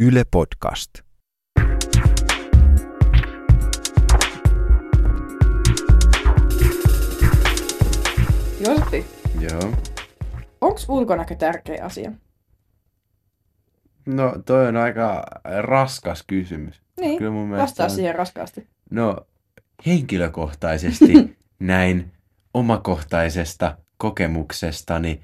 Yle Podcast. Jospi, Joo. onko ulkonäkö tärkeä asia? No toi on aika raskas kysymys. Niin, Kyllä mun vastaa on- siihen raskaasti. No henkilökohtaisesti näin omakohtaisesta kokemuksestani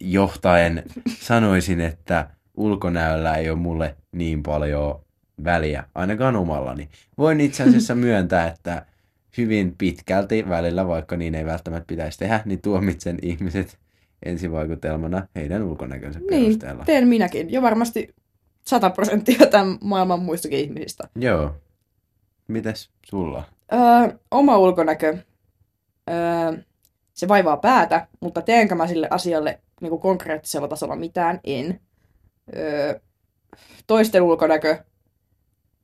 johtaen sanoisin, että ulkonäöllä ei ole mulle niin paljon väliä, ainakaan omallani. Voin itse asiassa myöntää, että hyvin pitkälti välillä, vaikka niin ei välttämättä pitäisi tehdä, niin tuomitsen ihmiset ensivaikutelmana heidän ulkonäkönsä Niin, perusteella. teen minäkin. Jo varmasti 100 prosenttia tämän maailman muistakin ihmisistä. Joo. Mites sulla? Öö, oma ulkonäkö, öö, se vaivaa päätä, mutta teenkö mä sille asialle niin kuin konkreettisella tasolla mitään? En. Öö, toisten ulkonäkö,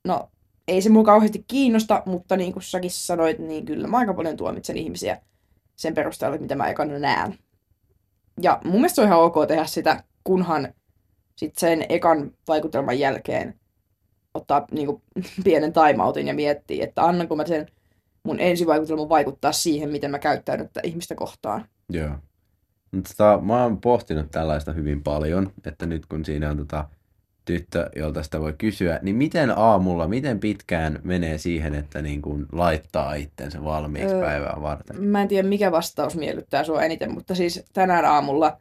no ei se mua kauheasti kiinnosta, mutta niin kuin säkin sanoit, niin kyllä mä aika paljon tuomitsen ihmisiä sen perusteella, mitä mä ekana näen. Ja mun mielestä on ihan ok tehdä sitä, kunhan sit sen ekan vaikutelman jälkeen ottaa niin kuin, pienen timeoutin ja miettii, että annanko mä sen mun ensivaikutelman vaikuttaa siihen, miten mä käyttäydyn tätä ihmistä kohtaan. Joo. Mutta tota, mä oon pohtinut tällaista hyvin paljon, että nyt kun siinä on tota tyttö, jolta sitä voi kysyä, niin miten aamulla, miten pitkään menee siihen, että niin kun laittaa itsensä valmiiksi Öö, päivää varten? Mä en tiedä, mikä vastaus miellyttää sua eniten, mutta siis tänään aamulla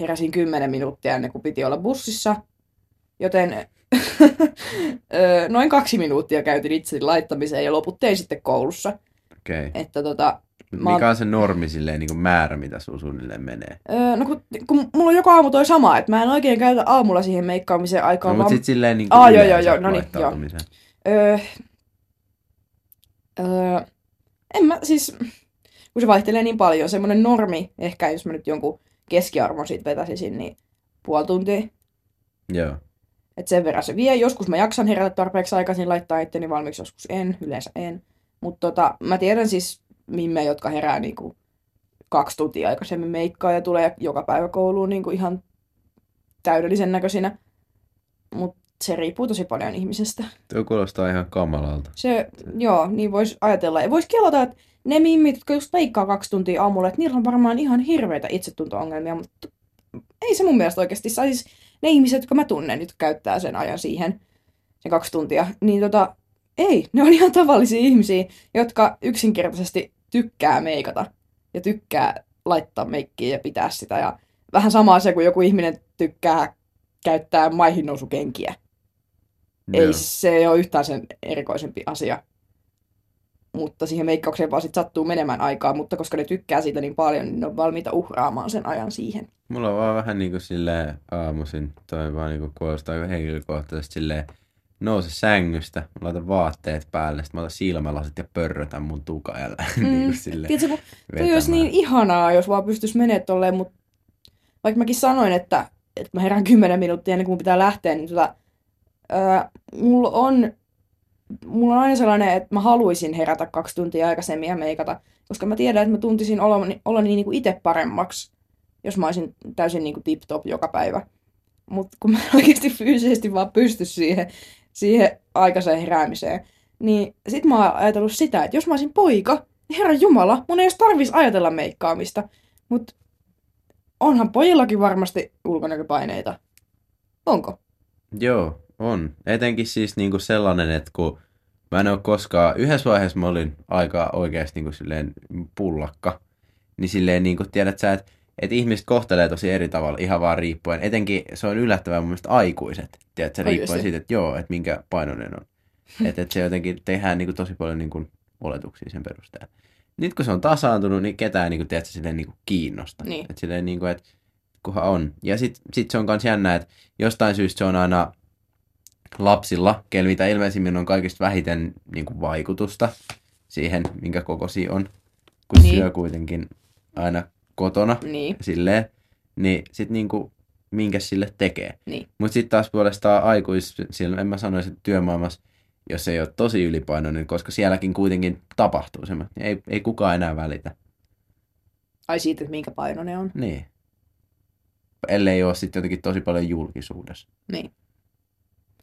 heräsin 10 minuuttia ennen kuin piti olla bussissa, joten noin kaksi minuuttia käytin itseni laittamiseen ja loput tein sitten koulussa. Okay. Että tota, mä mikä on se normi silleen, niin kuin määrä, mitä sun suunnilleen menee? öö, no kun, kun mulla on joka aamu toi sama, että mä en oikein käytä aamulla siihen meikkaamiseen No, aikaa, mutta vaan sit silleen niin kuin Aa, joo, joo, joo, no niin, laittautumiseen. Öö, öö, en mä siis, kun se vaihtelee niin paljon, semmoinen normi, ehkä jos mä nyt jonkun keskiarvon siitä vetäisin, niin puoli tuntia. Joo. Että sen verran se vie. Joskus mä jaksan herätä tarpeeksi aikaisin laittaa itteni valmiiksi, joskus en, yleensä en. Mutta tota, mä tiedän siis mimmejä, jotka herää niinku kaksi tuntia aikaisemmin meikkaa ja tulee joka päivä kouluun niinku ihan täydellisen näköisinä. Mutta se riippuu tosi paljon ihmisestä. Tuo kuulostaa ihan kamalalta. Se, joo, niin voisi ajatella. Ja voisi kelata, että ne mimmit, jotka just peikkaa kaksi tuntia aamulla, että niillä on varmaan ihan hirveitä itsetunto-ongelmia, mutta ei se mun mielestä oikeasti. Siis ne ihmiset, jotka mä tunnen, jotka käyttää sen ajan siihen, sen kaksi tuntia, niin tota, ei, ne on ihan tavallisia ihmisiä, jotka yksinkertaisesti tykkää meikata ja tykkää laittaa meikkiä ja pitää sitä. Ja vähän sama asia kuin joku ihminen tykkää käyttää maihin nousukenkiä. Ei se ole yhtään sen erikoisempi asia. Mutta siihen meikkaukseen vaan sit sattuu menemään aikaa, mutta koska ne tykkää siitä niin paljon, niin ne on valmiita uhraamaan sen ajan siihen. Mulla on vaan vähän niinku silleen aamuisin, toi vaan niinku kuulostaa aika henkilökohtaisesti silleen, nouse sängystä, mä laitan vaatteet päälle, sitten mä otan silmälasit ja pörrötän mun tuka ja lähden Mm. niinku silleen Tiedätkö, kun toi olisi niin ihanaa, jos vaan pystyisi menemään tolleen, mutta vaikka mäkin sanoin, että, että mä herään 10 minuuttia ennen kuin mun pitää lähteä, niin tota, öö, mulla on mulla on aina sellainen, että mä haluaisin herätä kaksi tuntia aikaisemmin ja meikata, koska mä tiedän, että mä tuntisin oloni, oloni niin kuin itse paremmaksi, jos mä olisin täysin niin kuin tip-top joka päivä. Mutta kun mä oikeasti fyysisesti vaan pysty siihen, siihen aikaiseen heräämiseen, niin sit mä oon ajatellut sitä, että jos mä olisin poika, niin herran jumala, mun ei edes tarvis ajatella meikkaamista. Mutta onhan pojillakin varmasti ulkonäköpaineita. Onko? Joo, on. Etenkin siis niinku sellainen, että kun mä en ole koskaan, yhdessä vaiheessa mä olin aika oikeasti niinku silleen pullakka, niin silleen niinku tiedät sä, että et ihmiset kohtelee tosi eri tavalla ihan vaan riippuen. Etenkin se on yllättävää mun mielestä aikuiset, tiedät riippuen Oikeesti? siitä, että joo, että minkä painoinen on. että et se jotenkin tehdään niinku tosi paljon niinku oletuksia sen perusteella. Nyt kun se on tasaantunut, niin ketään niinku, tiedät sä, silleen niinku kiinnosta. Niin. Että silleen niinku, että kunhan on. Ja sit, sit se on kans jännä, että jostain syystä se on aina lapsilla, kello mitä ilmeisimmin on kaikista vähiten niin kuin vaikutusta siihen, minkä kokosi on, kun Niin. niin. syö kuitenkin aina kotona Niin. silleen, niin sit niinku minkä sille tekee. Niin. Mutta sitten taas puolestaan aikuis, siellä en mä sanoisi, että työmaailmassa, jos ei ole tosi ylipainoinen, koska sielläkin kuitenkin tapahtuu semmoinen, ei, ei kukaan enää välitä. Ai siitä, että minkä paino ne on. Niin. Ellei ole sitten jotenkin tosi paljon julkisuudessa. Niin.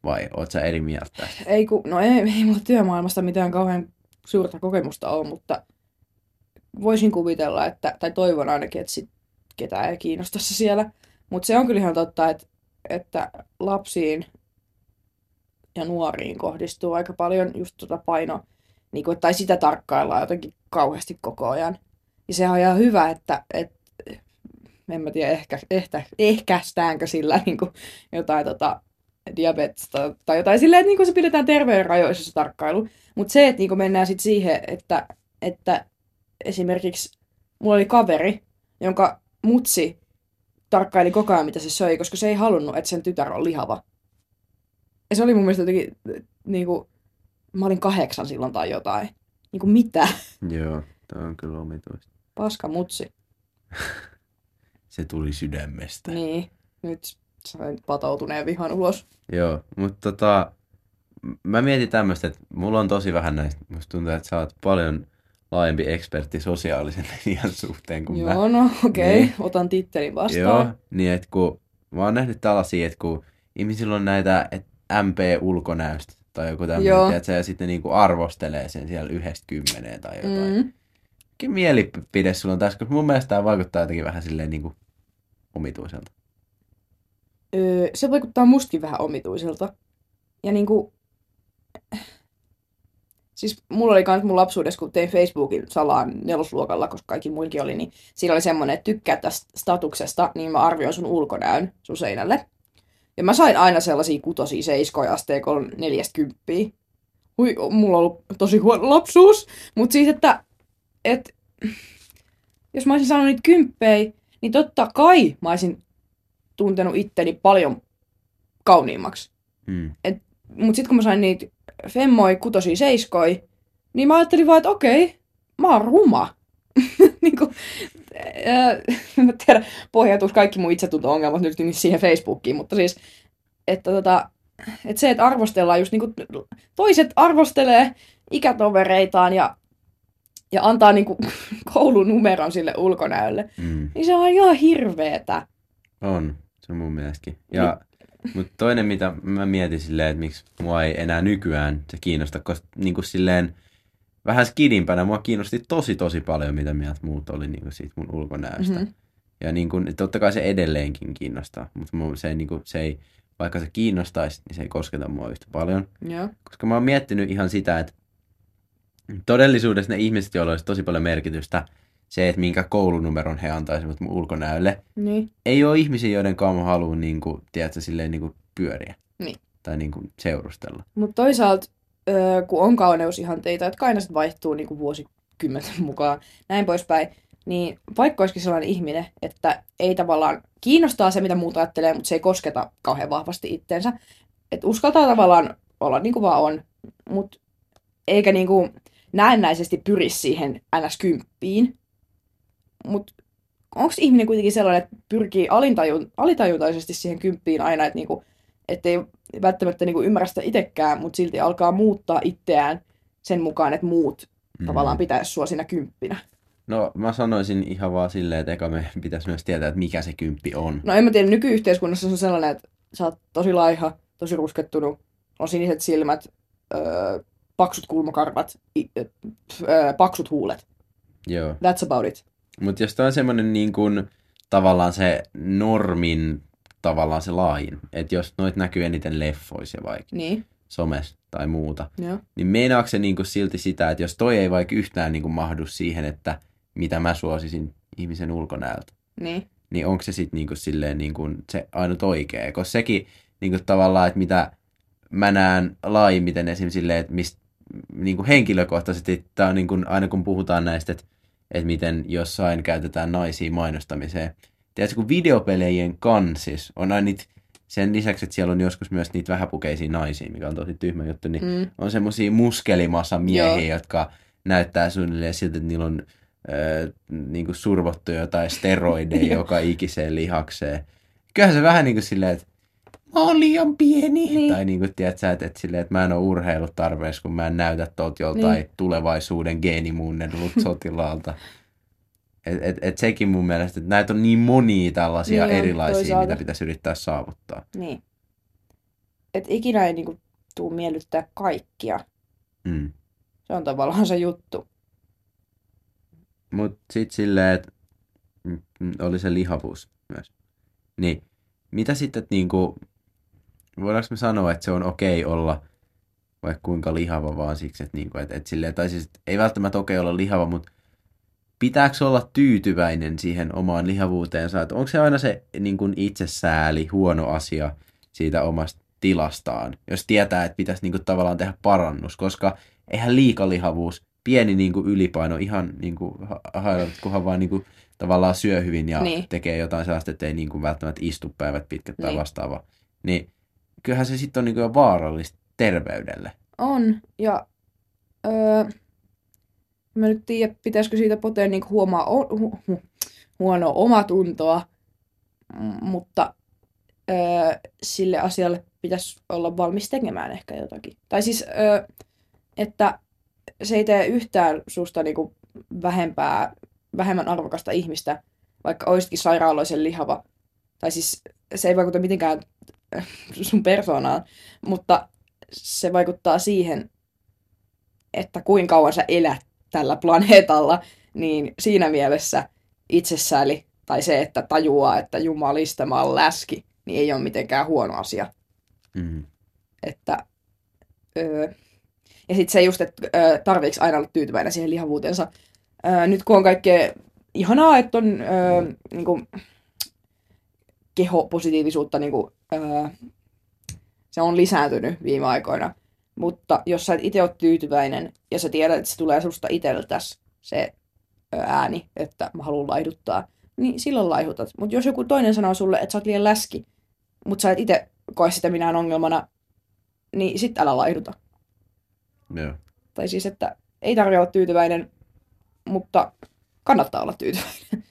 vai oot sä eri mieltä? Ei, ku, no ei, ei mulla työmaailmasta mitään kauhean suurta kokemusta ole, mutta voisin kuvitella, että, tai toivon ainakin, että sit ketään ei kiinnosta se siellä. Mutta se on kyllä ihan totta, että, että lapsiin ja nuoriin kohdistuu aika paljon just tuota paino, niin kuin, tai sitä tarkkaillaan jotenkin kauheasti koko ajan. Ja se on ihan hyvä, että, että en mä tiedä, ehkä, ehkä, ehkäistäänkö sillä niin kuin jotain tota, diabetesta tai jotain silleen, että niin kuin se pidetään terveyden rajoissa se tarkkailu. Mutta se, että niin kuin mennään sitten siihen, että, että esimerkiksi mulla oli kaveri, jonka mutsi tarkkaili koko ajan, mitä se söi, koska se ei halunnut, että sen tytär on lihava. Ja se oli mun mielestä jotenkin, niin kuin, mä olin kahdeksan silloin tai jotain. Niin kuin mitä? Joo, tämä on kyllä omituista. Paska mutsi. Se tuli sydämestä. Niin, nyt sain patoutuneen vihan ulos. Joo, mutta tota, mä mietin tämmöistä, että mulla on tosi vähän näistä, musta tuntuu, että sä oot paljon laajempi ekspertti sosiaalisen median suhteen kuin mä. Joo, no okei, Niin. okay. otan tittelin vastaan. Joo, niin että kun mä oon nähnyt tällaisia, että kun ihmisillä on näitä et MP-ulkonäöstä tai joku tämmöinen, tiedätkö, ja sitten niinku arvostelee sen siellä yhdestä kymmeneen tai jotain. Mm. Mikä mielipide sulla on tässä, koska mun mielestä tämä vaikuttaa jotenkin vähän silleen niinku omituiselta. Öö, se vaikuttaa mustakin vähän omituiselta. Ja niinku... Siis mulla oli kans mun lapsuudessa, kun tein Facebookin salaan nelosluokalla, koska kaikki muillakin oli, niin siinä oli semmonen, että tykkää tästä statuksesta, niin mä arvioin sun ulkonäön sun seinälle. Ja mä sain aina sellaisia kutosia seiskoja asteikolla neljäskymppiä. Hui, mulla on ollut tosi huono lapsuus. Mutta siis, että, että jos mä olisin saanut niitä kymppejä, niin totta kai mä olisin tuntenut itteni paljon kauniimmaksi. Mm. Mutta sitten kun mä sain niitä femmoi, kutosia, seiskoi, niin mä ajattelin vaan, että okei, mä oon ruma. niin kuin, en mä tiedä, pohjautuisi kaikki mun itsetunto-ongelmat nyt niin siihen Facebookiin, mutta siis, että tota, että se, että arvostellaan just niinku, toiset arvostelee ikätovereitaan ja, ja antaa niinku koulunumeron sille ulkonäölle, Mm. niin se on ihan hirveetä. On, se on mun mielestäkin. Ja, mutta toinen, mitä mä mietin silleen, että miksi mua ei enää nykyään se kiinnosta, koska niin kuin silleen vähän skidimpänä mua kiinnosti tosi tosi paljon, mitä mieltä muut oli niin kuin siitä mun ulkonäöstä. Mhm. Mm-hmm. Ja niin kuin, totta kai se edelleenkin kiinnostaa, mutta mu- se, ei, niin kuin, se ei, vaikka se kiinnostaisi, niin se ei kosketa mua yhtä paljon. Joo. Koska mä oon miettinyt ihan sitä, että todellisuudessa ne ihmiset, joilla olisi tosi paljon merkitystä, se, että minkä koulunumeron he antaisivat mun ulkonäölle, Niin. ei ole ihmisiä, joiden kanssa mä haluan niin kuin, tiedätkö, silleen, niin kuin pyöriä. Niin. Tai niin kuin, seurustella. Mutta toisaalta, öö, kun on kauneusihanteita, jotka aina vaihtuu niin vuosikymmenten mukaan, näin poispäin, niin vaikka olisikin sellainen ihminen, että ei tavallaan kiinnostaa se, mitä muut ajattelee, mutta se ei kosketa kauhean vahvasti itteensä. Että uskaltaa tavallaan olla niin kuin vaan on, mutta eikä niin kuin näennäisesti pyri siihen NS-kymppiin. Mutta onko ihminen kuitenkin sellainen, että pyrkii alintajun, alitajuntaisesti siihen kymppiin aina, että niinku, ettei välttämättä niinku ymmärrä sitä itsekään, mutta silti alkaa muuttaa itseään sen mukaan, että muut mm. tavallaan pitäisi sua siinä kymppinä. No mä sanoisin ihan vaan silleen, että eka me pitäisi myös tietää, että mikä se kymppi on. No en mä tiedä, nykyyhteiskunnassa se on sellainen, että sä oot tosi laiha, tosi ruskettunut, on siniset silmät, öö, paksut kulmakarvat, i, öö, paksut huulet. Joo. That's about it. Mutta jos tämä on semmoinen niin kuin, tavallaan se normin, tavallaan se lain, että jos noit näkyy eniten leffoissa vaikka Niin, somessa tai muuta, joo. niin meinaako se niin kuin silti sitä, että jos toi ei vaikka yhtään niin kuin mahdu siihen, että mitä mä suosisin ihmisen ulkonäöltä, Niin, niin onko se sitten niinku silleen niinku se ainut oikea? Koska sekin niinku tavallaan, että mitä mä näen laajemmiten esim. silleen, että mistä niinku henkilökohtaisesti, tää on niinku, aina kun puhutaan näistä, että, että miten jossain käytetään naisia mainostamiseen. Tiedätkö, kun videopelejen kansis on aina niitä, sen lisäksi, että siellä on joskus myös niitä vähäpukeisia naisia, mikä on tosi tyhmä juttu, niin mm, on semmosia muskelimassa miehiä, Joo. jotka näyttää suunnilleen siltä, että niillä on ö, niinku survottu jotain steroideja joka ikiseen lihakseen. Kyllähän se vähän niin kuin silleen, että mä oon liian pieni. Niin. Tai niin kuin, tiedät sä, että, että, silleen, että mä en ole urheillut tarpeeksi, kun mä en näytä tuolta joltain Niin. tulevaisuuden geenimuunnellut sotilaalta. Et, et, et sekin mun mielestä, että näitä on niin monia tällaisia Niin erilaisia, toisaalta. mitä pitäisi yrittää saavuttaa. niin. että ikinä ei niinku tuu miellyttää kaikkia. Mm. Se on tavallaan se juttu. Mut sit silleen, että mm, mm, oli se lihavuus myös. Niin, mitä sitten, että niinku, voidaanko me sanoa, että se on okei olla vaikka kuinka lihava vaan siksi, että niinku, et, et silleen, tai siis ei välttämättä okei olla lihava, mutta pitääkö olla tyytyväinen siihen omaan lihavuuteensa, että onko se aina se niin kuin itsesääli, huono asia siitä omasta tilastaan, jos tietää, että pitäisi niin kuin, tavallaan tehdä parannus, koska eihän liikalihavuus, pieni niin kuin, ylipaino ihan niin kuin, ha- kunhan vaan niin kuin, tavallaan syö hyvin ja Niin. tekee jotain sellaista, että ei niin kuin, välttämättä istu päivät pitkät tai Niin. vastaavaa, niin kyllähän se sitten on niin kuin, vaarallista terveydelle. On, ja öö, mä nyt tiedä, pitäisikö siitä poteen niinku huomaa o, hu, hu, huonoa omatuntoa, mutta öö, sille asialle pitäisi olla valmis tekemään ehkä jotakin. Tai siis, öö, että se ei tee yhtään susta niinku vähempää, vähemmän arvokasta ihmistä, vaikka olisitkin sairaaloisen lihava. Tai siis se ei vaikuta mitenkään sun persoonaan, mutta se vaikuttaa siihen, että kuinka kauan sä elät tällä planeetalla, niin siinä mielessä itsesääli tai se, että tajuaa, että jumalista mä oon läski, niin ei ole mitenkään huono asia. Mm. Että, öö, ja sitten se just, että öö, tarviiko aina olla tyytyväinen siihen lihavuuteensa. Öö, nyt kun on kaikkea ihanaa, että on öö, niinku, kehopositiivisuutta, niinku, öö, se on lisääntynyt viime aikoina. Mutta jos sä et itse ole tyytyväinen ja sä tiedät, että se tulee susta itseltäs se ääni, että mä haluan laihduttaa, niin silloin laihutat. Mutta jos joku toinen sanoo sulle, että sä oot liian läski, mutta sä et itse koe sitä minään ongelmana, niin sit älä laihduta. Joo. Tai siis, että ei tarvitse olla tyytyväinen, mutta kannattaa olla tyytyväinen.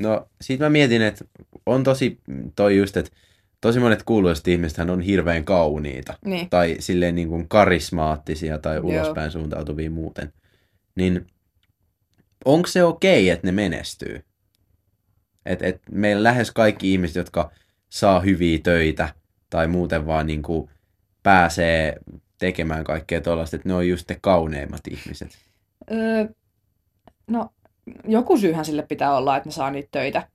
No, sit mä mietin, että on tosi toi just, että tosi monet kuuluiset ihmisethän on hirveän kauniita. Niin. Tai silleen niin kuin karismaattisia tai Joo. ulospäin suuntautuvia muuten. Niin onko se okei, että ne menestyy? Et, et meillä lähes kaikki ihmiset, jotka saa hyviä töitä tai muuten vaan niin kuin pääsee tekemään kaikkea tuollaista, että ne on just ne kauneimmat ihmiset. Öö, no, joku syyhän sille pitää olla, että ne saa niitä töitä.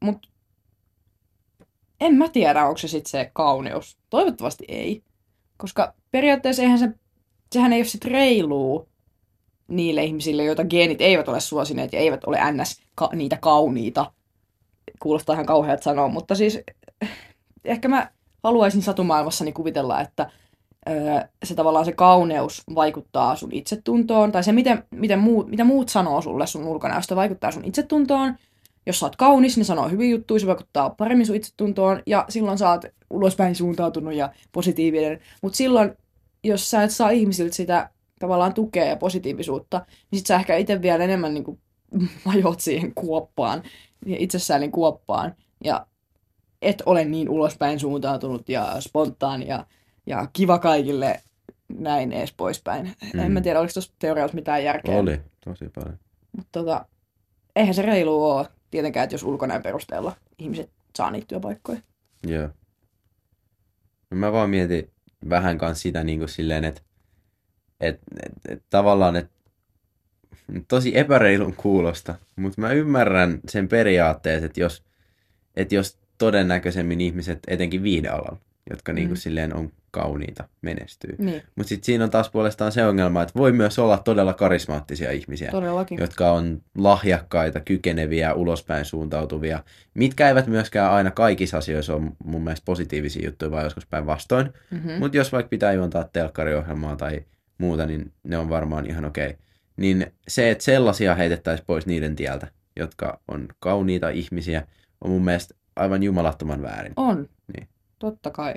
Mutta en mä tiedä, onko se sitten se kauneus. Toivottavasti ei. Koska periaatteessa eihän se, sehän ei ole sit reiluu niille ihmisille, joita geenit eivät ole suosineet ja eivät ole ns. Ka- niitä kauniita. Kuulostaa ihan kauheat sanoa, mutta siis ehkä mä haluaisin satumaailmassani kuvitella, että öö, se tavallaan se kauneus vaikuttaa sun itsetuntoon, tai se miten, miten muut, mitä muut sanoo sulle sun ulkonäöstä vaikuttaa sun itsetuntoon. Jos sä oot kaunis, niin sanoo hyviä juttuja, se vaikuttaa paremmin sun itsetuntoon, ja silloin sä oot ulospäin suuntautunut ja positiivinen. Mutta silloin, jos sä et saa ihmisiltä sitä tavallaan tukea ja positiivisuutta, niin sit sä ehkä itse vielä enemmän niin kuin, siihen kuoppaan, itsessäälin kuoppaan, ja et ole niin ulospäin suuntautunut ja spontaani ja ja kiva kaikille näin ees poispäin. Mm. En Mm. mä tiedä, oliko tuossa teoriassa mitään järkeä. Oli tosi paljon. Mutta tota, eihän se reilu ole tietenkään, että jos ulkonäön perusteella ihmiset saa niitä työpaikkoja. Joo. No mä vaan mietin vähän kanssa sitä niin kuin silleen, että et, et, et, tavallaan, että tosi epäreilun kuulosta, mutta mä ymmärrän sen periaatteet, että jos, että jos todennäköisemmin ihmiset, etenkin viihdealalla, jotka niin kuin Mm. silleen on kauniita, menestyy. Niin, Mutta sitten siinä on taas puolestaan se ongelma, että voi myös olla todella karismaattisia ihmisiä todellakin. jotka on lahjakkaita, kykeneviä, ulospäin suuntautuvia, mitkä eivät myöskään aina kaikissa asioissa ole mun mielestä positiivisia juttuja, vaan joskus päinvastoin. Mm-hmm. Mm. Mutta jos vaikka pitää juontaa telkkariohjelmaa tai muuta, niin ne on varmaan ihan okei. Niin se, että sellaisia heitettäisiin pois niiden tieltä, jotka on kauniita ihmisiä, on mun mielestä aivan jumalattoman väärin. On. Niin. Totta kai.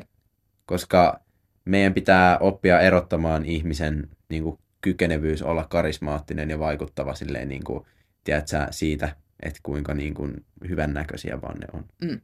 Koska meidän pitää oppia erottamaan ihmisen niin kuin, kykenevyys olla karismaattinen ja vaikuttava silleen, niin kuin, tiedät sä, siitä, että kuinka niin kuin, hyvännäköisiä vaan ne on. Mm.